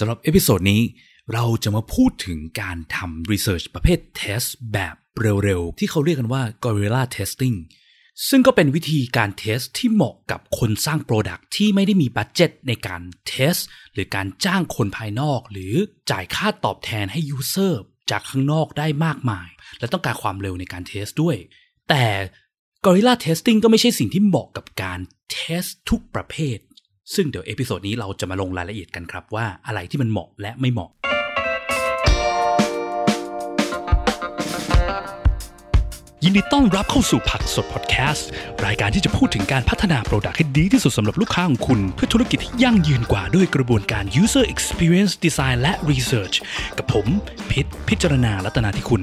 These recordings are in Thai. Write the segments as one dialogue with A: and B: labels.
A: สำหรับ episode นี้เราจะมาพูดถึงการทำ research ประเภท test แบบเร็วๆ ที่เขาเรียกกันว่า Guerrilla Testing ซึ่งก็เป็นวิธีการ test ที่เหมาะกับคนสร้าง product ที่ไม่ได้มี budget ในการ test หรือการจ้างคนภายนอก หรือจ่ายค่าตอบแทนให้ user จากข้างนอกได้มากมาย และต้องการความเร็วในการ test ด้วย แต่ Guerrilla Testing ก็ไม่ใช่สิ่งที่เหมาะกับการtest ทุกประเภท ซึ่งเดี๋ยว episode นี้เราจะมาลงรายละเอียดกันครับว่าอะไรที่มันเหมาะและไม่เหมาะ ยินดีต้อนรับเข้าสู่ผักสดพอดแคสต์รายการที่จะพูดถึงการพัฒนา product ให้ดีที่สุดสำหรับลูกค้าของคุณ เพื่อธุรกิจที่ยั่งยืนกว่าด้วยกระบวนการ user experience design และ research กับผมพิษพิจารณาลัตนาที่คุณ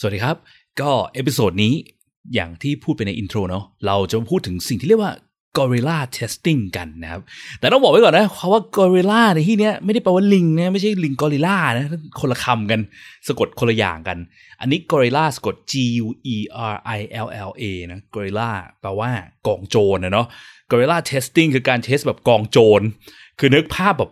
A: สวัสดีครับ ก็ episode นี้ อย่างที่พูดไปใน intro เนาะเราจะพูดถึงสิ่งที่เรียกว่า guerrilla testing กันนะครับ แต่ต้องบอกไว้ก่อนนะคำว่า gorilla ในที่เนี้ยไม่ได้แปลว่าลิงนะไม่ใช่ลิงกอริลลานะคนละคำกัน สะกดคนละอย่างกัน อันนี้ guerrilla สะกด G U E R I L L A นะ gorilla แปลว่ากองโจรนะเนาะ guerrilla testing คือการ test แบบกองโจร คือนึกภาพแบบ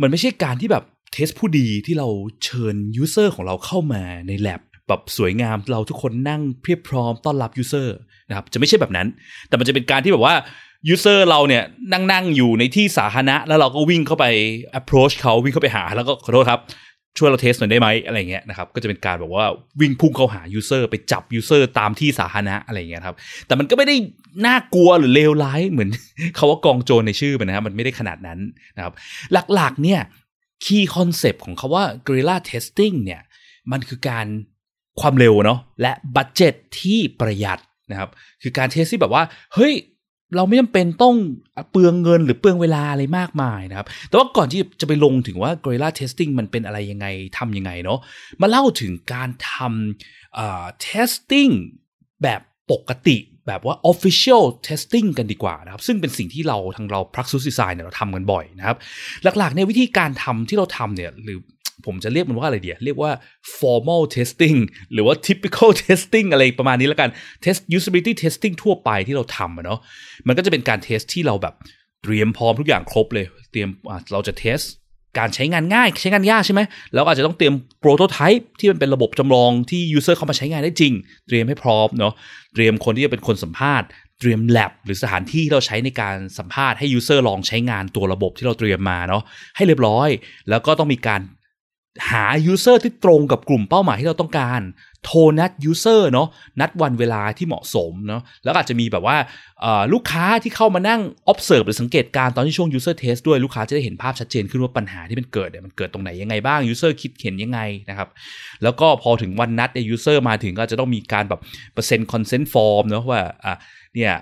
A: มันไม่ใช่การที่แบบtest ผู้ดีที่เราเชิญ user ของเราเข้ามาใน lab แบบสวยงามเราทุกคนนั่งเพียบพร้อมต้อนรับ user นะครับจะไม่ใช่แบบนั้น แต่มันจะเป็นการที่แบบว่า user เราเนี่ยนั่งนั่งอยู่ในที่สาธารณะ แล้วเราก็วิ่งเข้าไป approach เขาวิ่งเข้าไปหา แล้วก็ขอโทษครับ ช่วยเรา test หน่อยได้ไหมอะไรเงี้ยนะครับก็จะเป็นการแบบว่าวิ่งพุ่งเข้าหา user ไปจับ user ตามที่สาธารณะอะไรเงี้ยครับแต่มันก็ไม่ได้น่ากลัวหรือเลวร้ายเหมือนคำว่ากองโจรในชื่อมันนะครับมันไม่ได้ขนาดนั้นนะครับหลักๆเนี่ย key concept ของคำว่า guerrilla testing เนี่ยมันคือการ ความเร็วเนาะและ budget ที่ประหยัดนะครับ คือการ test ที่แบบว่า เฮ้ย เราไม่จำเป็นต้องเปลืองเงินหรือเปลืองเวลาอะไรมากมายนะครับ แต่ว่าก่อนที่จะไปลงถึงว่า Guerrilla Testing มันเป็นอะไรยังไงทำยังไงเนาะมาเล่าถึงการทำ testing แบบ ปกติแบบว่า official testing กันดีกว่านะครับ ซึ่งเป็นสิ่งที่เราทางเรา Praxis Design เนี่ยเราทำกันบ่อยนะครับ หลักๆเนี่ยวิธีการทำที่เราทำเนี่ยหรือผมจะเรียกมันว่าอะไรเดียเรียกว่า formal testing หรือว่า typical testing อะไรประมาณนี้แล้วกัน test usability testing ทั่วไปที่เราทำเนาะมันก็จะเป็นการเทสที่เราแบบเตรียมพร้อมทุกอย่างครบเลย เตรียมเราจะเทส การใช้งานง่ายใช้งานยากใช่ไหมแล้วอาจจะต้องเตรียมprototype ที่มันเป็นระบบจำลองที่ user เข้ามาใช้งานได้จริง เตรียมให้พร้อมเนาะเตรียมคนที่จะเป็นคนสัมภาษณ์เตรียมแ a บหรือสถานที่ที่เราใช้ในการสัมภาษณ์ให้ user ลองใช้งานตัวระบบที่เราเตรียมมาเนาะให้เรียบร้อย แล้วก็ต้องมีการ หา user ที่ตรงกับกลุ่มเป้าหมายที่เราต้องการ โทรนัด user เนาะนัดวันเวลาที่เหมาะสมเนาะแล้วอาจจะมีแบบว่าลูกค้าที่เข้ามานั่ง observe หรือสังเกตการตอนที่ช่วง user test ด้วยลูกค้าจะได้เห็นภาพชัดเจนขึ้นว่าปัญหาที่มันเกิดเนี่ยมันเกิดตรงไหนยังไงบ้าง user คิดเห็นยังไงนะครับแล้วก็พอถึงวันนัดเนี่ย user มาถึงก็จะต้องมีการแบบเปอร์เซ็นต์ consent form เนาะว่าอะเนี่ย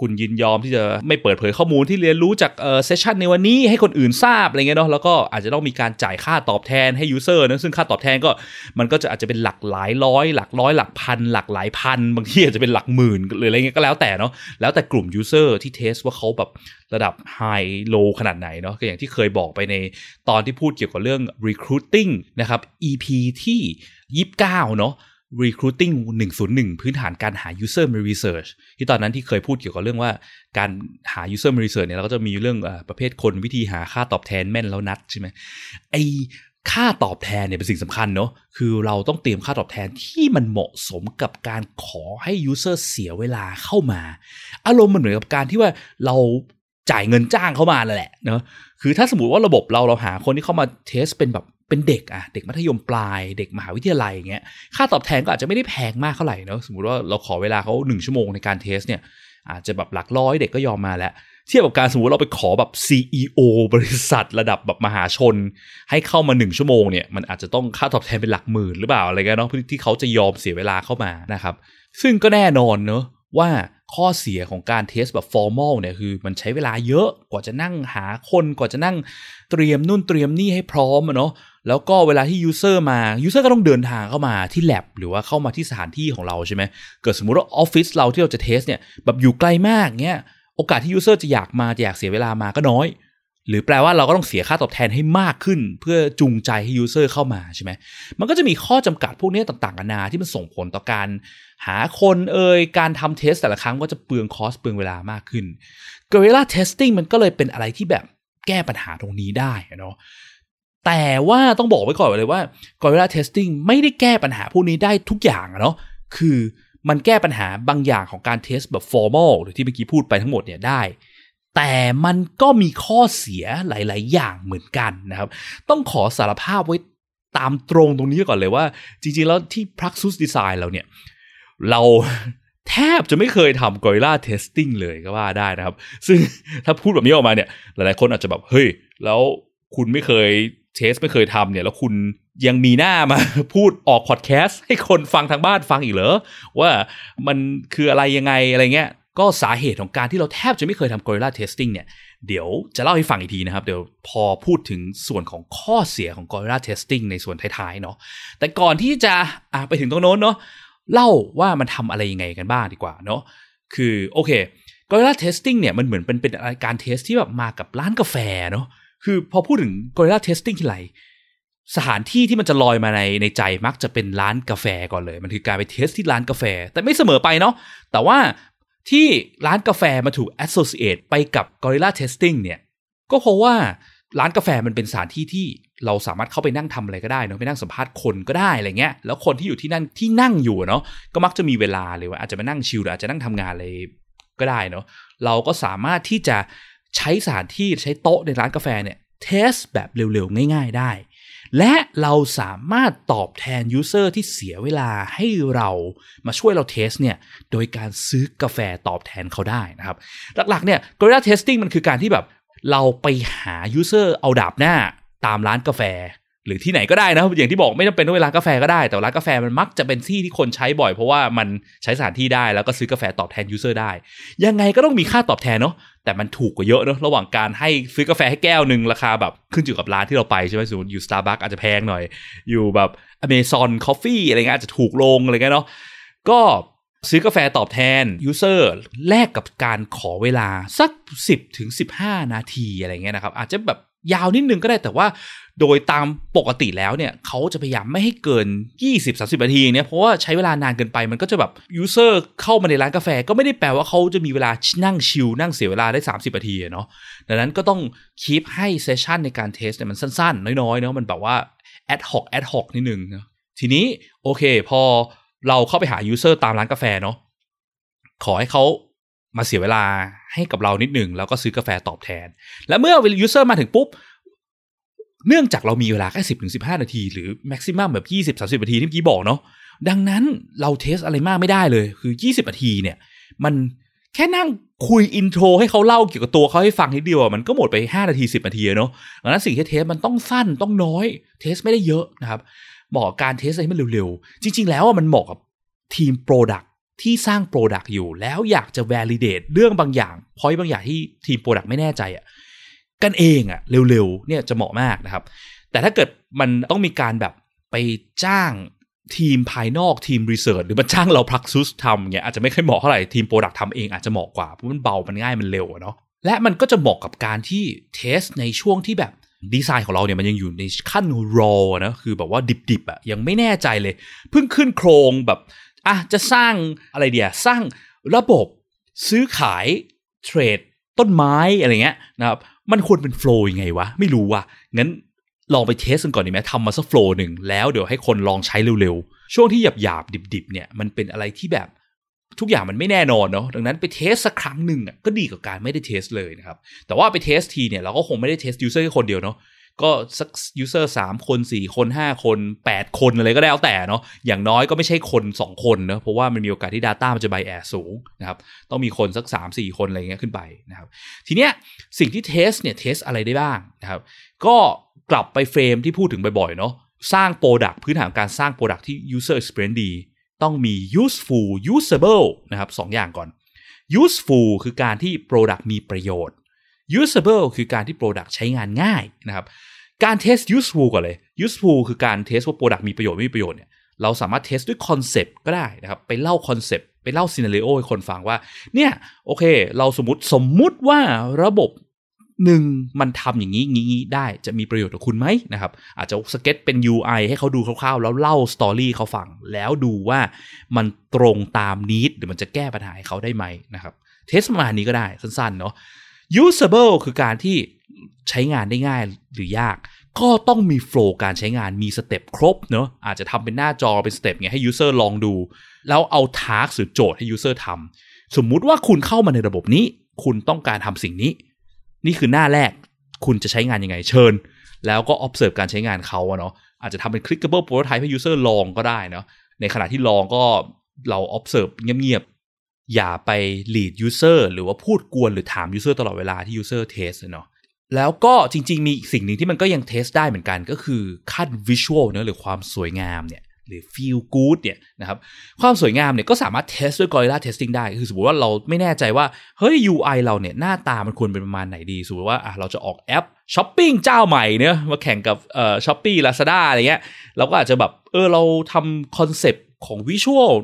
A: คุณยินยอมที่จะไม่เปิดเผยข้อมูลที่เรียนรู้จาก session ในวันนี้ให้คนอื่นทราบอะไรเงี้ยเนาะแล้วก็อาจจะต้องมีการจ่ายค่าตอบแทนให้ user นะซึ่งค่าตอบแทนก็มันก็จะอาจจะเป็นหลักหลายร้อยหลักร้อยหลักพัน หลักหลายพัน บางทีอาจจะเป็นหลักหมื่นหรืออะไรเงี้ยก็แล้วแต่เนาะแล้วแต่กลุ่ม user ที่ test ว่าเขาแบบระดับ high low ขนาดไหนเนาะก็อย่างที่เคยบอกไปในตอนที่พูดเกี่ยวกับเรื่อง recruiting นะครับ EP ที่ 29 เนาะ recruiting 101 พื้นฐานการหา user research ที่ตอนนั้นที่เคยพูดเกี่ยวกับเรื่องว่าการหา user research เนี่ยเราก็จะมีเรื่องอประเภทคนวิธีหาค่าตอบแทนแม่นแล้วนัดใช่ไหมไอค่าตอบแทนเนี่ยเป็นสิ่งสำคัญเนาะ คือเราต้องเตรียมค่าตอบแทนที่มันเหมาะสมกับการขอให้ user เสียเวลาเข้ามา อารมณ์มันเหมือนกับการที่ว่าเราจ่ายเงินจ้างเข้ามาแหละเนาะ คือถ้าสมมติว่าระบบเราเราหาคนที่เข้ามา test เป็นแบบ เป็นเด็กอะเด็กมัธยมปลาย เด็กมหาวิทยาลัยอย่างเงี้ยค่าตอบแทนก็อาจจะไม่ได้แพงมากเท่าไหร่เนาะสมมติว่าเราขอเวลาเขาหนึ่งชั่วโมงในการ test เนี่ยอาจจะแบบหลักร้อยเด็กก็ยอมมาแล้ว เทียบกับการสมมติเราไปขอแบบ CEO บริษัทระดับแบบมหาชน ให้เข้ามาหนึ่งชั่วโมงเนี่ยมันอาจจะต้องค่าตอบแทนเป็นหลักหมื่นหรือเปล่าอะไรเงี้ยเนาะที่เขาจะยอมเสียเวลาเข้ามานะครับซึ่งก็แน่นอนเนาะว่าข้อเสียของการ test แบบ formal เนี่ยคือมันใช้เวลาเยอะกว่าจะนั่งหาคนกว่าจะนั่งเตรียมนู่นเตรียมนี่ให้พร้อมเนาะ แล้วก็เวลาที่ user มา user ก็ต้องเดินทางเข้ามาที่แ a บหรือว่าเข้ามาที่สถานที่ของเราใช่ไหมเกิดสมมุติว่าออฟฟิศเราที่เราจะ test เนี่ยแบบอยู่ไกลมากเงี้ยโอกาสที่ user จะอยากมาจะอยากเสียเวลามาก็น้อย หรือแปลว่าเราก็ต้องเสียค่าตอบแทนให้มากขึ้น เพื่อจูงใจให้ user เข้ามาใช่ไหมมันก็จะมีข้อจำกัดพวกนี้ต่างๆนานาที่มันส่งผลต่อการหาคนเอยการทำ test แต่ละครั้งก็จะเปลือง cost เปลืองเวลามากขึ้น Guerrilla Testing มันก็เลยเป็นอะไรที่แบบแก้ปัญหาตรงนี้ได้เนาะ แต่ว่าต้องบอกไว้ก่อนเลยว่า Guerrilla Testing ไม่ได้แก้ปัญหาพวกนี้ได้ทุกอย่างเนาะคือมันแก้ปัญหาบางอย่างของการ test แบบ formal หรือที่เมื่อกี้พูดไปทั้งหมดเนี่ยได้ แต่มันก็มีข้อเสียหลาย ๆ อย่างเหมือนกันนะครับ ต้องขอสารภาพไว้ตามตรงตรงนี้ก่อนเลยว่า จริง ๆ แล้วที่ Praxis Design เราเนี่ย เราแทบจะไม่เคยทำ Gorilla Testing เลยก็ว่าได้นะครับ ซึ่งถ้าพูดแบบนี้ออกมาเนี่ย หลาย ๆ คนอาจจะแบบ เฮ้ย แล้วคุณไม่เคย เทสไม่เคยทำเนี่ยแล้วคุณยังมีหน้ามาพูดออกพอดแคสต์ให้คนฟังทางบ้านฟังอีกเหรอ ว่ามันคืออะไรยังไงอะไรเงี้ย ก็สาเหตุของการที่เราแทบจะไม่เคยทำ Gorilla Testing เนี่ย เดี๋ยวจะเล่าให้ฟังอีกทีนะครับ เดี๋ยวพอพูดถึงส่วนของข้อเสียของ Gorilla Testing ในส่วนท้ายๆเนาะแต่ก่อนที่จะะไปถึงตรงโน้นเนาะเล่าว่ามันทำอะไรยังไงกันบ้างดีกว่าเนาะคือโอเค Gorilla Testing เนี่ยมันเหมือนเป็นเป็นการเทสที่แบบมากับร้านกาแฟเนาะ คือพอพูดถึง Gorilla Testing ที่ไรสถานที่ที่มันจะลอยมาในในใจมักจะเป็นร้านกาแฟก่อนเลย มันคือการไปเทสที่ร้านกาแฟ แต่ไม่เสมอไปเนาะแต่ว่าที่ร้านกาแฟมาถูก associate ไปกับ Guerrilla Testing เนี่ย ก็เพราะว่าร้านกาแฟมันเป็นสถานที่ที่เราสามารถเข้าไปนั่งทำอะไรก็ได้เนาะไปนั่งสัมภาษณ์คนก็ได้อะไรเงี้ย แล้วคนที่อยู่ที่นั่นที่นั่งอยู่เนาะก็มักจะมีเวลาเลยว่าอาจจะมานั่ง chill หรืออาจจะนั่งทำงานอะไรก็ได้เนาะเราก็สามารถที่จะ ใช้สถานที่ใช้โต๊ะในร้านกาแฟเนี่ย test แบบเร็วๆ ง่ายๆได้ และเราสามารถตอบแทน user ที่เสียเวลาให้เรามาช่วยเรา test เนี่ยโดยการซื้อกาแฟตอบแทนเขาได้นะครับ หลักๆเนี่ย Guerrilla Testing มันคือการที่แบบเราไปหา user เอาดาบหน้าตามร้านกาแฟ หรือที่ไหนก็ได้นะอย่างที่บอกไม่จำเป็นต้องเป็นร้านกาแฟก็ได้ แต่ร้านกาแฟมันมักจะเป็นที่ที่คนใช้บ่อย เพราะว่ามันใช้สถานที่ได้แล้วก็ซื้อกาแฟตอบแทน user ได้ ยังไงก็ต้องมีค่าตอบแทนเนาะแต่มันถูกกว่าเยอะเนาะระหว่างการให้ซื้อกาแฟให้แก้วหนึ่งราคาแบบขึ้นอยู่กับร้านที่เราไปใช่ไหมสมมติอยู่ Starbucks อาจจะแพงหน่อย อยู่แบบ Amazon Coffee อะไรเงี้ยอาจจะถูกลงอะไรเงี้ยเนาะก็ซื้อกาแฟตอบแทน user แลกกับการขอเวลาสัก 10ถึง15 นาทีอะไรเงี้ยนะครับอาจจะแบบ ยาวนิดนึงก็ได้แต่ว่าโดยตามปกติแล้วเนี่ยเขาจะพยายามไม่ให้เกิน 20-30 นาทีเนี่ยเพราะว่าใช้เวลานานเกินไปมันก็จะแบบ user เข้ามาในร้านกาแฟก็ไม่ได้แปลว่าเขาจะมีเวลานั่ง chill นั่งเสียเวลาได้ 30 นาทีเนาะดังนั้นก็ต้องkeep ให้ session ในการ test เนี่ยมันสั้นๆ น้อยๆเนาะมันแบบว่า ad hoc ad hoc นิดนึงนะทีนี้โอเค พอเราเข้าไปหา user ตามร้านกาแฟเนาะขอให้เขา มาเสียเวลาให้กับเรานิดหนึ่งแล้วก็ซื้อกาแฟตอบแทน และเมื่อ user มาถึงปุ๊บ เนื่องจากเรามีเวลาแค่สิบถึงสิบห้านาที หรือ maximum แบบยี่สิบสามสิบนาทีที่เมื่อกี้บอกเนาะดังนั้นเรา test อะไรมากไม่ได้เลย คือยี่สิบนาทีเนี่ย มันแค่นั่งคุย intro ให้เขาเล่าเกี่ยวกับตัวเขาให้ฟังนิดเดียวมันก็หมดไปห้านาทีสิบนาทีเนาะดังนั้นสิ่งที่ test มันต้องสั้นต้องน้อย test ไม่ได้เยอะนะครับเหมาะการ test อะไรให้มันเร็วๆ จริง ๆ แล้วมันเหมาะกับทีม product ที่สร้าง product อยู่ แล้วอยากจะ validate เรื่องบางอย่างพอยบางอย่างที่ทีม product ไม่แน่ใจอะ่ะกันเองอะ่ะเร็วๆเนี่ยจะเหมาะมากนะครับ แต่ถ้าเกิดมันต้องมีการแบบไปจ้างทีมภายนอกทีม research หรือมาจ้างเราพักซุสทำเนี่ยอาจจะไม่ค่อยเหมาะเท่าไหร่ทีม product ทำเองอาจจะเหมาะกว่าเพราะมันเบามันง่ายมันเร็วเนาะและมันก็จะเหมาะกับการที่ test ในช่วงที่แบบดีไซน์ของเราเนี่ยมันยังอยู่ในขั้น raw นะคือแบบว่าดิบๆอะ่ะยังไม่แน่ใจเลย เพิ่งขึ้นโครงแบบ อะจะสร้างอะไรเดียสร้างระบบซื้อขาย trade ต้นไม้อะไรเงี้ยนะครับมันควรเป็น flow ยังไงวะ ไม่รู้ว่ะงั้นลองไป test กันก่อนดีไหมทำมาสัก flow หนึ่งแล้วเดี๋ยวให้คนลองใช้เร็วๆ ช่วงที่หยาบๆดิบๆเนี่ยมันเป็นอะไรที่แบบทุกอย่างมันไม่แน่นอนเนาะดังนั้นไป test สักครั้งหนึ่งอะก็ดีกว่าการไม่ได้ test เลยนะครับแต่ว่าไป test ทีเนี่ยเราก็คงไม่ได้ test user แค่คนเดียวเนาะ ก็สัก user สามคนสี่คนห้าคนแปดคนอะไรก็ได้แล้วแต่เนาะอย่างน้อยก็ไม่ใช่คนสองคนเนาะเพราะว่ามันมีโอกาสที่ Data มันจะ bias สูงนะครับต้องมีคนสักสามสี่คนอะไรเงี้ยขึ้นไปนะครับทีเนี้ยสิ่งที่ test เนี่ย test อะไรได้บ้างนะครับก็กลับไป frame ที่พูดถึงบ่อยๆเนาะสร้าง product พื้นฐานการสร้าง product ที่ user experience ดี ต้องมี useful usable นะครับสองอย่างก่อน useful คือการที่ product มีประโยชน์ usable คือการที่ product ใช้งานง่ายนะครับการเทส useful ก่อนเลย useful คือการ test ว่า product มีประโยชน์ไม่มีประโยชน์เนี่ยเราสามารถ test ด้วย concept ก็ได้นะครับไปเล่า concept ไปเล่า scenario ให้คนฟังว่าเนี่ยโอเค เราสมมติสมมุติว่าระบบหนึ่งมันทำอย่างนี้งี้ได้จะมีประโยชน์กับคุณไหมนะครับ อาจจะสเก็ตเป็น UI ให้เขาดูคร่าวๆ แล้วเล่า story เขาฟัง แล้วดูว่ามันตรงตาม need หรือมันจะแก้ปัญหาให้เขาได้ไหมนะครับ test ประมาณนี้ก็ได้สั้นๆเนาะ usable คือการที่ใช้งานได้ง่ายหรือยาก ก็ต้องมี flow การใช้งานมี step ครบเนาะอาจจะทำเป็นหน้าจอเป็น step ไงให้ user ลองดู แล้วเอาทาร์กหรือโจทย์ให้ user ทำสมมุติว่าคุณเข้ามาในระบบนี้ คุณต้องการทำสิ่งนี้ นี่คือหน้าแรกคุณจะใช้งานยังไงเชิญ แล้วก็ observe การใช้งานเขาเนาะอาจจะทำเป็น clickable prototype ให้ user ลองก็ได้เนาะในขณะที่ลองก็เรา observe เงียบๆ อย่าไป lead user หรือว่าพูดกวนหรือถาม user ตลอดเวลาที่ user test เนาะแล้วก็จริง ๆ มีอีกสิ่งหนึ่งที่มันก็ยังเทสได้เหมือนกันก็คือขั้น visual เนะหรือความสวยงามเนี่ยหรือ feel good เนี่ยนะครับความสวยงามเนี่ยก็สามารถเทสด้วย Gorilla Testing ได้ คือสมมติว่าเราไม่แน่ใจว่า เฮ้ย UI เราเนี่ยหน้าตามันควรเป็นประมาณไหนดี สมมติว่าเราจะออกแอปช้อปปิ้งเจ้าใหม่เนี่ยมาแข่งกับเอ่อ Shopee Lazada อะไรเงี้ยเราก็อาจจะแบบ เออ เราทำ concept ของ visual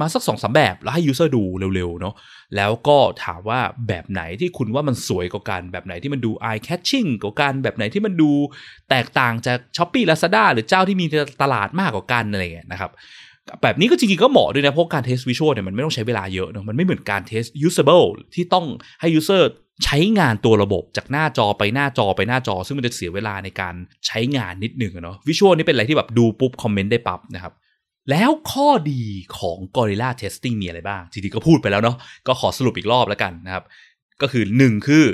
A: มาสักสองสามแบบแล้วให้ user ดูเร็วๆเนาะแล้วก็ถามว่าแบบไหนที่คุณว่ามันสวยกว่ากัน แบบไหนที่มันดู eye catching กว่ากันแบบไหนที่มันดูแตกต่างจาก s h อ p e e Lazada หรือเจ้าที่มีตลาดมากกว่ากันอะไรเงี้ยนะครับแบบนี้ก็จริงๆก็เหมาะด้วยนะ เพราะการเทสวิชวลเนี่ยมันไม่ต้องใช้เวลาเยอะเนาะมันไม่เหมือนการเทส usable ที่ต้องให้ user ใช้งานตัวระบบจากหน้าจอไปหน้าจอไปหน้าจอ ซึ่งมันจะเสียเวลาในการใช้งานนิดหนึ่งเนาะวิชวลนี่เป็นอะไรที่แบบดูปุ๊บคอมเมนต์ได้ปั๊บนะครับ แล้วข้อดีของ Gorilla Testing มีอะไรบ้าง จริงๆก็พูดไปแล้วเนาะก็ขอสรุปอีกรอบแล้วกันนะครับ ก็คือ 1 คือ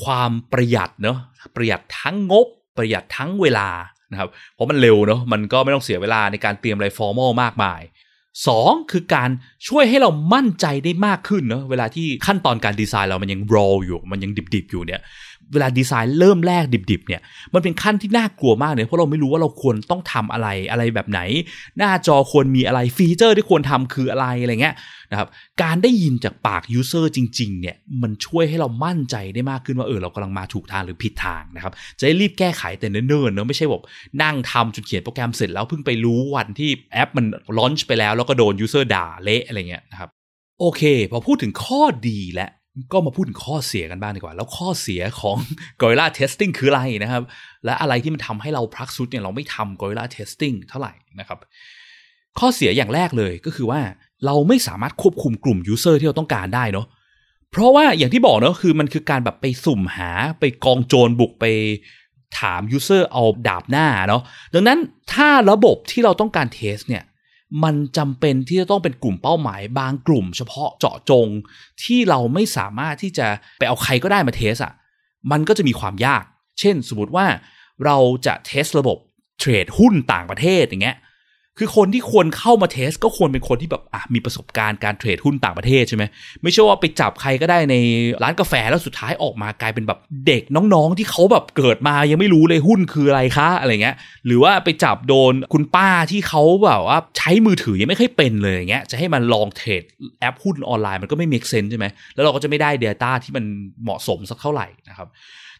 A: ความประหยัดเนาะประหยัดทั้งงบประหยัดทั้งเวลานะครับ เพราะมันเร็วเนาะมันก็ไม่ต้องเสียเวลาในการเตรียมอะไร formal มากมาย 2 คือการช่วยให้เรามั่นใจได้มากขึ้นเนาะเวลาที่ขั้นตอนการดีไซน์เรามันยัง raw อยู่ มันยังดิบๆอยู่เนี่ย เวลาดีไซน์เริ่มแรกดิบๆเนี่ยมันเป็นขั้นที่น่ากลัวมากเลยเพราะเราไม่รู้ว่าเราควรต้องทำอะไรอะไรแบบไหน หน้าจอควรมีอะไรฟีเจอร์ที่ควรทำคืออะไรอะไรเงี้ยนะครับการได้ยินจากปาก user จริงๆเนี่ยมันช่วยให้เรามั่นใจได้มากขึ้นว่าเออเรากำลังมาถูกทางหรือผิดทางนะครับจะได้รีบแก้ไขแต่เนิ่นๆเนอะไม่ใช่แบบนั่งทำจนเขียนโปรแกรมเสร็จแล้วเพิ่งไปรู้วันที่แอปมัน launch ไปแล้วแล้วก็โดน user ด่าเละอะไรเงี้ยนะครับโอเค พอพูดถึงข้อดีแล้ว ก็มาพูดถึงข้อเสียกันบ้างดีกว่า แล้วข้อเสียของ Gorilla Testing คืออะไรนะครับ และอะไรที่มันทำให้เราพักสุดเนี่ยเราไม่ทำ Guerrilla Testing เท่าไหร่นะครับ ข้อเสียอย่างแรกเลยก็คือว่าเราไม่สามารถควบคุมกลุ่ม User ที่เราต้องการได้เนาะเพราะว่าอย่างที่บอกเนาะคือมันคือการแบบไปสุ่มหาไปกองโจรบุกไปถาม User เอาดาบหน้าเนาะดังนั้นถ้าระบบที่เราต้องการเทสเนี่ย มันจำเป็นที่จะต้องเป็นกลุ่มเป้าหมาย บางกลุ่มเฉพาะเจาะจง ที่เราไม่สามารถที่จะไปเอาใครก็ได้มาเทสอะ่ะมันก็จะมีความยาก เช่น สมมติว่าเราจะเทสระบบเทรดหุ้นต่างประเทศอย่างเงี้ย คือคนที่ควรเข้ามาเทส ก็ควรเป็นคนที่แบบอะมีประสบการณ์การเทรดหุ้นต่างประเทศใช่ไหมไม่ใช่ว่าไปจับใครก็ได้ในร้านกาแฟแล้วสุดท้ายออกมากลายเป็นแบบเด็กน้องๆ ที่เขาแบบเกิดมายังไม่รู้เลยหุ้นคืออะไรคะอะไรเงี้ย หรือว่าไปจับโดนคุณป้าที่เขาแบบว่าใช้มือถือยังไม่ค่อยเป็นเลยอย่างเงี้ยจะให้มันลองเทรดแอปหุ้นออนไลน์มันก็ไม่มีเซนใช่ไหมแล้วเราก็จะไม่ได้ Data ที่มันเหมาะสมสักเท่าไหร่นะครับ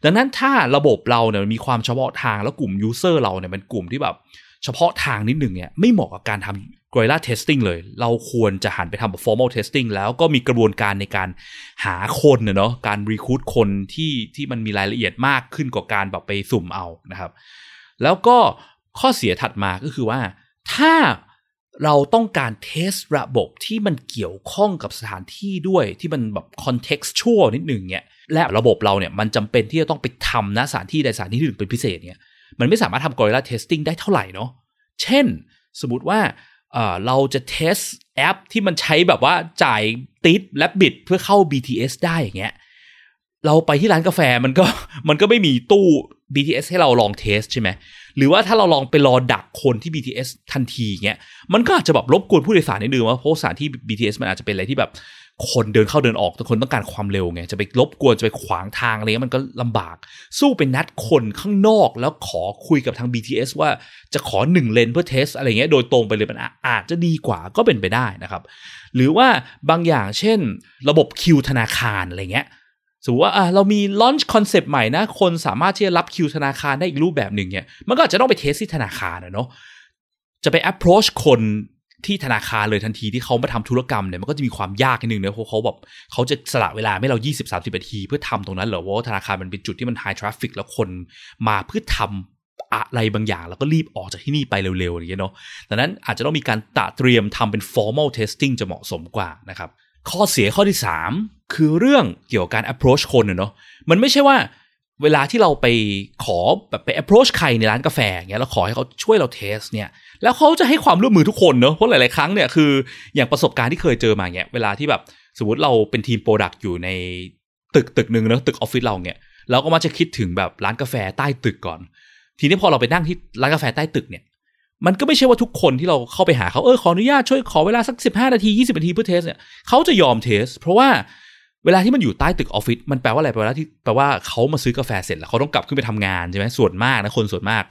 A: ดังนั้นถ้าระบบเราเนี่ยมีความเฉพาะทางแล้วกลุ่มยูเซอร์เราเนี่ยเป็นกลุ่มที่แบบ เฉพาะทางนิดหนึ่งเนี่ยไม่เหมาะกับการทำ Gorilla Testing เลย เราควรจะหันไปทำแบบ formal testing แล้วก็มีกระบวนการในการหาคนเนาะการรีคูดคนที่ที่มันมีรายละเอียดมากขึ้นกว่าการแบบไปสุ่มเอานะครับ แล้วก็ข้อเสียถัดมาก็คือว่า ถ้าเราต้องการเทสระบบที่มันเกี่ยวข้องกับสถานที่ด้วยที่มันแบบ contextual นิดหนึ่งเนี่ยและระบบเราเนี่ยมันจำเป็นที่จะต้องไปทำนะสถานที่ใดสถานที่หนึ่งเป็นพิเศษเนี่ย มันไม่สามารถทำ Gorilla Testing ได้เท่าไหร่เนาะเช่นสมมติว่าเราจะเทสแอปที่มันใช้แบบว่าจ่ายติดและบิดเพื่อเข้า BTS ได้อย่างเงี้ยเราไปที่ร้านกาแฟมันก็มันก็ไม่มีตู้ BTS ให้เราลองเทสใช่ไหมหรือว่าถ้าเราลองไปรอดักคนที่ BTS ทันทีเงี้ยมันก็อาจจะแบบรบกวนผู้โดยสารนิดนึงว่าเพราะสถานที่ BTS มันอาจจะเป็นอะไรที่แบบ คนเดินเข้าเดินออกทุกคนต้องการความเร็วไงจะไปรบกวนจะไปขวางทางอะไรเงี้ยมันก็ลำบาก สู้เป็นนัดคนข้างนอกแล้วขอคุยกับทาง BTS ว่าจะขอหนึ่งเลนเพื่อ test อะไรเงี้ยโดยตรงไปเลยมันอาจจะดีกว่าก็เป็นไปได้นะครับ หรือว่าบางอย่างเช่น ระบบคิวธนาคารอะไรเงี้ยสมมติว่าเรามี launch concept ใหม่นะ คนสามารถที่จะรับคิวธนาคารได้อีกรูปแบบหนึ่งเนี่ยมันก็อาจจะต้องไป test ที่ธนาคารนะเนาะจะไป approach คน ที่ธนาคารเลยทันทีที่เขามาทำธุรกรรมเนี่ยมันก็จะมีความยากนิดนึงนะเพราะเขาแบบเขาจะสละเวลาให้เรา 20-30นาทีเพื่อทำตรงนั้นเหรอว่าธนาคารมันเป็นจุดที่มัน high traffic แล้วคนมาเพื่อทำอะไรบางอย่าง แล้วก็รีบออกจากที่นี่ไปเร็วๆอย่างเงี้ยเนาะดังนั้นอาจจะต้องมีการตะเตรียมทำเป็น formal testing จะเหมาะสมกว่านะครับข้อเสียข้อที่ 3 คือเรื่องเกี่ยวกับการ approach คนเนาะมันไม่ใช่ว่า เวลาที่เราไปขอแบบไป approach ใครในร้านกาแฟเงี้ยเราขอให้เขาช่วยเรา test เนี่ย แล้วเขาจะให้ความร่วมมือทุกคนเนอะเพราะหลาย ๆ ครั้งเนี่ยคืออย่างประสบการณ์ที่เคยเจอมาเงี้ยเวลาที่แบบสมมติเราเป็นทีม product อยู่ในตึกตึกหนึ่งเนอะตึกออฟฟิศเราเนี่ยเราก็มักจะคิดถึงแบบร้านกาแฟใต้ตึกก่อน ทีนี้พอเราไปนั่งที่ร้านกาแฟใต้ตึกเนี่ย มันก็ไม่ใช่ว่าทุกคนที่เราเข้าไปหาเขาเออขออนุญาตช่วยขอเวลาสักสิบห้านาทียี่สิบนาทีเพื่อ test เนี่ยเขาจะยอม test เพราะว่า เวลาที่มันอยู่ใต้ตึกออฟฟิศมันแปลว่าอะไรแปลว่าที่แปลว่าเขามาซื้อกาแฟเสร็จแล้วเขาต้องกลับขึ้นไปทำงานใช่ไหมส่วนมากนะคนส่วนมาก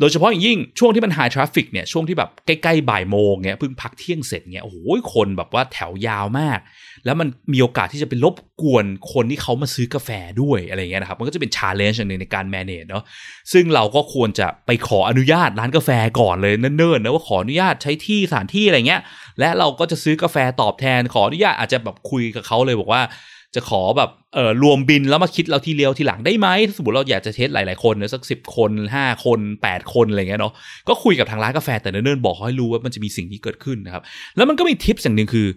A: โดยเฉพาะอย่างยิ่งช่วงที่มัน high traffic เนี่ยช่วงที่แบบใกล้ๆบ่ายโมงเนี่ยเพิ่งพักเที่ยงเสร็จเนี่ยโอ้โหคนแบบว่าแถวยาวมาก แล้วมันมีโอกาสที่จะไปรบกวนคนที่เขามาซื้อกาแฟด้วยอะไรเงี้ยนะครับมันก็จะเป็น challenge อย่างหนึ่งในการ manage เนาะซึ่งเราก็ควรจะไปขออนุญาตร้านกาแฟก่อนเลยเนิ่นๆนะว่าขออนุญาตใช้ที่สถานที่อะไรเงี้ยและเราก็จะซื้อกาแฟตอบแทนขออนุญาตอาจจะแบบคุยกับเขาเลยบอกว่า จะขอแบบเออรวมบินแล้วมาคิดเราทีเดียวทีหลังได้ไหมถ้าสมมติเราอยากจะเทสหลาย ๆ คนนะสักสิบคนห้าคนแปดคนอะไรเงี้ยเนาะก็คุยกับทางร้านกาแฟแต่เนิ่นๆบอกให้รู้ว่ามันจะมีสิ่งที่เกิดขึ้นนะครับ แล้วมันก็มีทิปอย่างหนึ่งคือ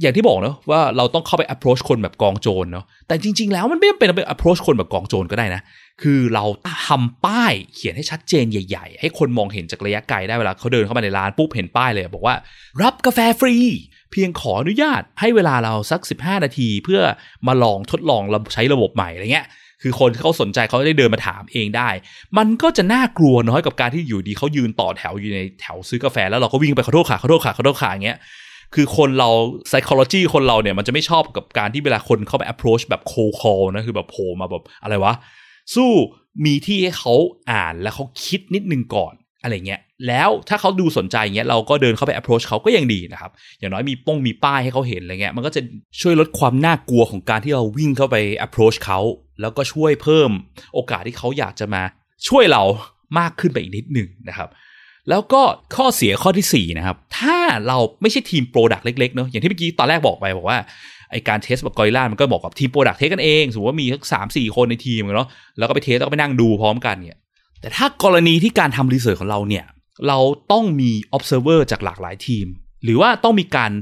A: อย่างที่บอกเนาะว่าเราต้องเข้าไป approach คนแบบกองโจรเนาะแต่จริง ๆ แล้วมันไม่จำเป็นต้องไป approach คนแบบกองโจรก็ได้นะคือเราทำป้ายเขียนให้ชัดเจนใหญ่ ๆ ให้คนมองเห็นจากระยะไกลได้เวลาเขาเดินเข้ามาในร้านปุ๊บเห็นป้ายเลยบอกว่า รับกาแฟฟรี เพียงขออนุญาตให้เวลาเราสัก 15 นาที เพื่อมาลองทดลองใช้ระบบใหม่อะไรเงี้ยคือคนเขาสนใจเขาได้เดินมาถามเองได้ มันก็จะน่ากลัวน้อยกับการที่อยู่ดีเขายืนต่อแถวอยู่ในแถวซื้อกาแฟ แล้วเราก็วิ่งไปขอโทษค่ะขอโทษค่ะขอโทษค่ะอย่างเงี้ยคือคนเรา psychology คนเราเนี่ยมันจะไม่ชอบกับการที่เวลาคนเข้าไป approach แบบ cold call นะคือแบบโผล่มาแบบอะไรวะ สู้มีที่ให้เขาอ่านแล้วเขาคิดนิดนึงก่อน อะไรเงี้ย แล้วถ้าเขาดูสนใจเงี้ยเราก็เดินเข้าไป approach เขาก็ยังดีนะครับ อย่างน้อยมีป้ายมีป้ายให้เขาเห็นอะไรเงี้ย มันก็จะช่วยลดความน่ากลัวของการที่เราวิ่งเข้าไป approach เขา แล้วก็ช่วยเพิ่มโอกาสที่เขาอยากจะมาช่วยเรามากขึ้นไปอีกนิดหนึ่งนะครับ แล้วก็ข้อเสียข้อที่4นะครับ ถ้าเราไม่ใช่ทีม product เล็กๆเนาะ อย่างที่เมื่อกี้ตอนแรกบอกไปบอกว่าไอการ test แบบ guerrilla มันก็บอกกับทีม product test กันเอง สมมติว่ามีสักสามสี่คนในทีมเนาะ แล้วก็ไป test แล้วก็ไปนั่งดูพร้อมกันเนี่ย แต่ถ้ากรณีที่การทำ research ของเราเนี่ย เราต้องมี observer จากหลากหลายทีม หรือว่าต้องมีการ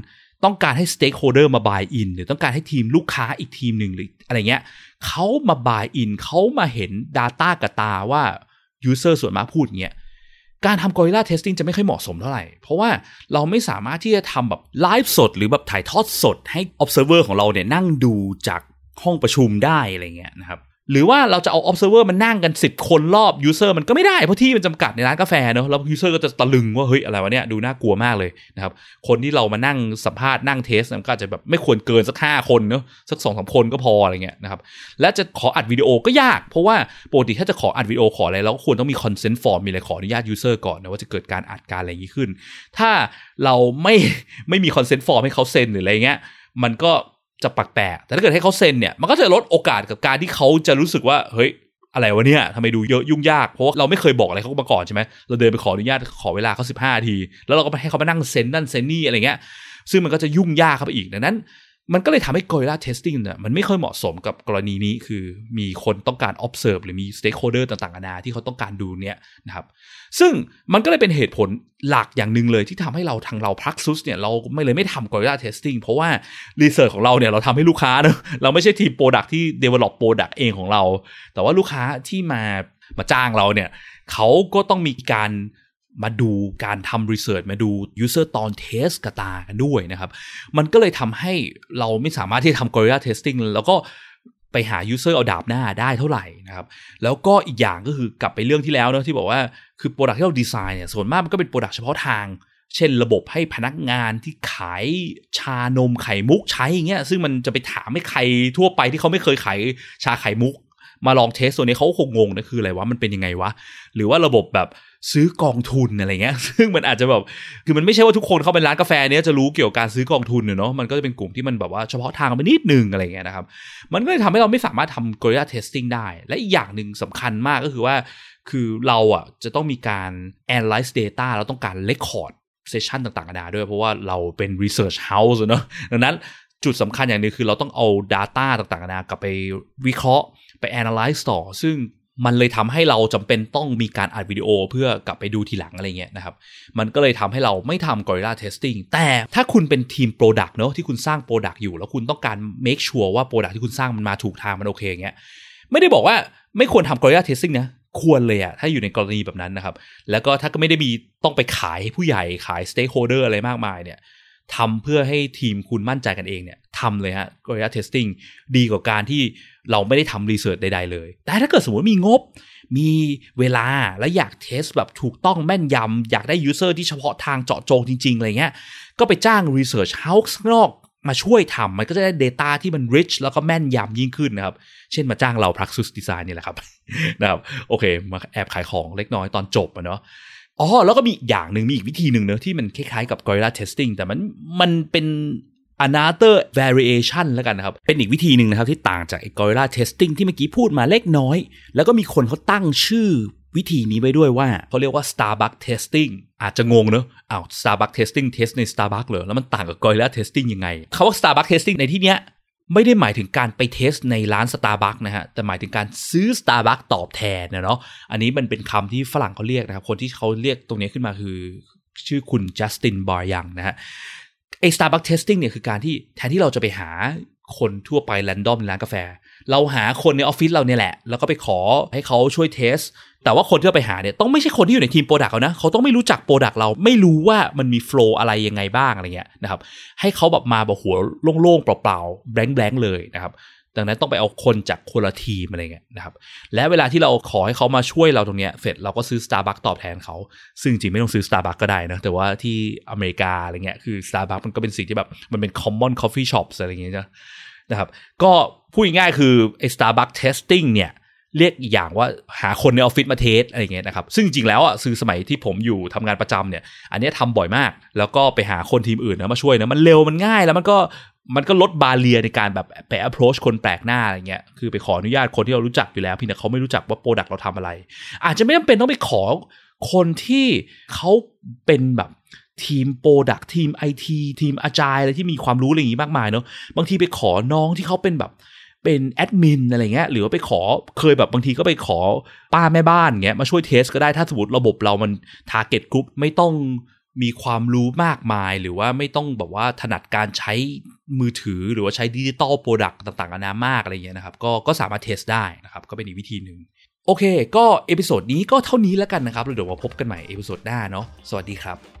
A: ต้องการให้ stakeholder มา buy in หรือต้องการให้ทีมลูกค้าอีกทีมหนึ่งหรืออะไรเงี้ยเขามา buy in เขามาเห็น Data กับตาว่า user ส่วนมากพูดเงี้ยการทำ Guerrilla Testing จะไม่ค่อยเหมาะสมเท่าไหร่ เพราะว่าเราไม่สามารถที่จะทำแบบไลฟ์สด หรือแบบถ่ายทอดสดให้ observer ของเราเนี่ยนั่งดูจากห้องประชุมได้อะไรเงี้ยนะครับ หรือว่าเราจะเอา observer มันนั่งกัน 10 คนรอบ user มันก็ไม่ได้ เพราะที่มันจำกัดในร้านกาแฟเนอะแล้ว user ก็จะตะลึงว่า เฮ้ย อะไรวะเนี่ย ดูน่ากลัวมากเลยนะครับ คนที่เรามานั่งสัมภาษณ์นั่งเทสมันก็จะแบบไม่ควรเกินสักห้าคนเนอะสักสองสามคนก็พออะไรเงี้ยนะครับ และจะขออัดวิดีโอก็ยาก เพราะว่าปกติถ้าจะขออัดวิดีโอขออะไรเราควรต้องมี consent form มีอะไรขออนุญาต user ก่อนนะว่าจะเกิดการอัดการอะไรอย่างนี้ขึ้น ถ้าเราไม่ไม่มี consent form ให้เขาเซ็นหรืออะไรเงี้ยมันก็ จะปักแปลกแต่ถ้าเกิดให้เขาเซ็นเนี่ยมันก็จะลดโอกาสกับการที่เขาจะรู้สึกว่าเฮ้ยอะไรวะเนี่ยทำไมดูเยอะยุ่งยากเพราะว่าเราไม่เคยบอกอะไรเขามาก่อนใช่ไหมเราเดินไปขออนุญาตขอเวลาเขาสิบห้าที แล้วเราก็ให้เขามานั่งเซ็นนั่นเซ็นนี่อะไรเงี้ยซึ่งมันก็จะยุ่งยากเข้าไปอีกดังนั้น มันก็เลยทำให้ Gorilla Testing เนี่ยมันไม่ค่อยเหมาะสมกับกรณีนี้คือมีคนต้องการ observe หรือมี stakeholder ต่างๆนานาที่เขาต้องการดูเนี่ยนะครับ ซึ่งมันก็เลยเป็นเหตุผลหลักอย่างหนึ่งเลยที่ทำให้เราทางเราพักซุสเนี่ยเราไม่เลยไม่ทำ Gorilla Testing เพราะว่า research ของเราเนี่ยเราทำให้ลูกค้าเนะเราไม่ใช่ทีม Product ที่ develop Product เองของเรา แต่ว่าลูกค้าที่มามาจ้างเราเนี่ยเขาก็ต้องมีการ มาดูการทำรีเสิร์ชมาดู user ตอนเทสกตากันด้วยนะครับ มันก็เลยทำให้เราไม่สามารถที่จะทำ Gorilla Testing แล้วก็ไปหา user เอาดาบหน้าได้เท่าไหร่นะครับ แล้วก็อีกอย่างก็คือกลับไปเรื่องที่แล้วนะที่บอกว่าคือโปรดักที่เราดีไซน์เนี่ยส่วนมากมันก็เป็นโปรดักเฉพาะทาง เช่นระบบให้พนักงานที่ขายชานมไข่มุกใช้อย่างเงี้ยซึ่งมันจะไปถามให้ใครทั่วไปที่เขาไม่เคยขายชาไข่มุก มาลองเทสตัวนี้เขาคงงงนะคืออะไรวะมันเป็นยังไงวะ หรือว่าระบบแบบซื้อกองทุนอะไรเงี้ย ซึ่งมันอาจจะแบบคือมันไม่ใช่ว่าทุกคนเข้าไปร้านกาแฟเนี้ยจะรู้เกี่ยวกับการซื้อกองทุนเนาะมันก็จะเป็นกลุ่มที่มันแบบว่าเฉพาะทางไปนิดนึงอะไรเงี้ยนะครับ มันก็เลยทำให้เราไม่สามารถทำ Gorilla Testing ได้ และอีกอย่างหนึ่งสำคัญมากก็คือว่า คือเราอะจะต้องมีการ analyze data เราต้องการ record เซสชันต่างๆนานาด้วยเพราะว่าเราเป็น research house เนอะดังนั้นจุดสำคัญอย่างหนึงคือเราต้องเอา Data ต่างๆนานากลับไปวิเคราะห์ ไป analyze ต่อ ซึ่งมันเลยทำให้เราจำเป็นต้องมีการอัดวิดีโอเพื่อกลับไปดูทีหลังอะไรเงี้ยนะครับ มันก็เลยทำให้เราไม่ทำ Gorilla Testing แต่ถ้าคุณเป็นทีม Product เนอะที่คุณสร้าง Product อยู่ แล้วคุณต้องการ make sure ว่า Product ที่คุณสร้างมันมาถูกทางมันโอเคเงี้ยไม่ได้บอกว่าไม่ควรทำ Gorilla Testing นะควรเลยอะถ้าอยู่ในกรณีแบบนั้นนะครับ แล้วก็ถ้าก็ไม่ได้มีต้องไปขายให้ผู้ใหญ่ขาย stakeholder อะไรมากมายเนี่ย ทำเพื่อให้ทีมคุณมั่นใจกันเองเนี่ยทำเลยฮะ Gorilla Testing ดีกว่าการที่เราไม่ได้ทำ research ใดๆเลย แต่ถ้าเกิดสมมติมีงบ มีเวลาและอยาก test แบบถูกต้องแม่นยำ อยากได้ user ที่เฉพาะทางเจาะจงจริง ๆ อะไรเงี้ย ก็ไปจ้าง Research House ข้างนอกมาช่วยทำมันก็จะได้ Data ที่มัน rich แล้วก็แม่นยำยิ่งขึ้นนะครับ เช่นมาจ้างเรา Praxis Design นี่แหละครับนะครับ โอเค มาแอบขายของเล็กน้อยตอนจบอะเนาะ อ๋อแล้วก็มีอีกอย่างหนึ่งมีอีกวิธีหนึ่งเนอะที่มันคล้ายๆกับ Gorilla Testing แต่มันมันเป็น another variation แล้วกันนะครับ เป็นอีกวิธีหนึ่งนะครับที่ต่างจากไอ้ Gorilla Testing ที่เมื่อกี้พูดมาเล็กน้อย แล้วก็มีคนเขาตั้งชื่อวิธีนี้ไว้ด้วยว่าเขาเรียกว่า Starbucks Testing อาจจะงงเนอะอ้าว Starbucks Testing test ใน Starbucks เหรอ แล้วมันต่างกับ Gorilla Testing ยังไงคาว่า Starbucks Testing ในที่เนี้ย ไม่ได้หมายถึงการไปเทสในร้าน Starbucks นะฮะ แต่หมายถึงการซื้อ Starbucks ตอบแทนนะเนาะ อันนี้มันเป็นคำที่ฝรั่งเขาเรียกนะครับ คนที่เขาเรียกตรงนี้ขึ้นมาคือ ชื่อคุณจัสตินบอร์ยังนะฮะไอ้ Starbucks testing เนี่ยคือการที่แทนที่เราจะไปหาคนทั่วไปแรนดอมในร้านกาแฟ เราหาคนในออฟฟิศเราเนี่ยแหละ แล้วก็ไปขอให้เขาช่วย test แต่ว่าคนที่เราไปหาเนี่ยต้องไม่ใช่คนที่อยู่ในทีม product เขานะ เขาต้องไม่รู้จัก product เรา ไม่รู้ว่ามันมี flow อะไรยังไงบ้างอะไรเงี้ยนะครับ ให้เขาแบบมาแบบหัวโล่งๆ เปล่าๆ blank ๆเลยนะครับดังนั้นต้องไปเอาคนจากคนละทีมอะไรเงี้ยนะครับ และเวลาที่เราขอให้เขามาช่วยเราตรงเนี้ยเสร็จเราก็ซื้อ Starbucks ตอบแทนเขา ซึ่งจริงไม่ต้องซื้อ Starbucks ก็ได้นะ แต่ว่าที่อเมริกาอะไรเงี้ยคือ Starbucks มันก็เป็นสิ่งที่แบบ มันเป็น common coffee shops อะไรเงี้ยนะ นะครับ ก็พูดง่ายคือไอ้ Starbucks testing เนี่ยเรียกอีกอย่างว่าหาคนในออฟฟิศมา test อะไรเงี้ยนะครับ ซึ่งจริงๆแล้วอะคือสมัยที่ผมอยู่ทำงานประจำเนี่ย อันนี้ยทำบ่อยมาก แล้วก็ไปหาคนทีมอื่นนะมาช่วยนะมันเร็วมันง่ายแล้วมันก็มันก็ลด barrier ในการแบบไป approach คนแปลกหน้าอะไรเงี้ยคือไปขออนุญาตคนที่เรารู้จักอยู่แล้วพียงแต่เขาไม่รู้จักว่า product เราทำอะไร อาจจะไม่จำเป็นต้องไปขอคนที่เขาเป็นแบบ ทีม product ทีมไอทีทีม agile อะไรที่มีความรู้อะไรอย่างงี้มากมายเนาะบางทีไปขอน้องที่เขาเป็นแบบเป็นแอดมินอะไรเงี้ยหรือว่าไปขอเคยแบบบางทีก็ไปขอป้าแม่บ้านเงี้ยมาช่วย test ก็ได้ถ้าสมมติระบบเรามัน target group ไม่ต้องมีความรู้มากมายหรือว่าไม่ต้องแบบว่าถนัดการใช้มือถือหรือว่าใช้ digital product ต่างๆนานามากอะไรเงี้ยนะครับก็ก็สามารถ test ได้นะครับก็เป็นอีกวิธีหนึ่งโอเค ก็ episode นี้ก็เท่านี้แล้วกันนะครับแล้วเดี๋ยวมาพบกันใหม่ episode หน้าเนาะสวัสดีครับ